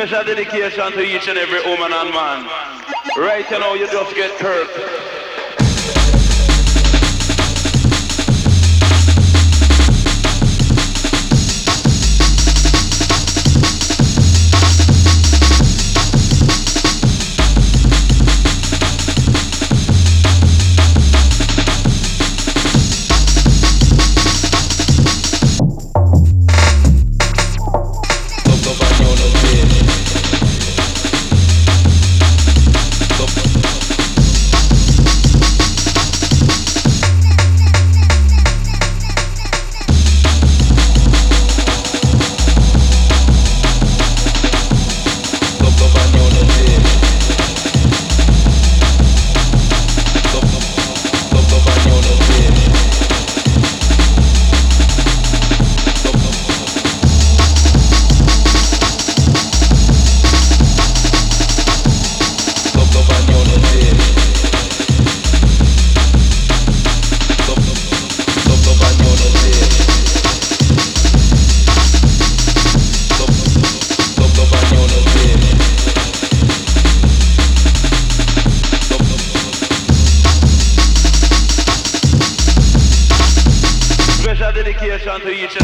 Special dedication to each and every woman and man. Right now, you just get hurt. yaşandığı için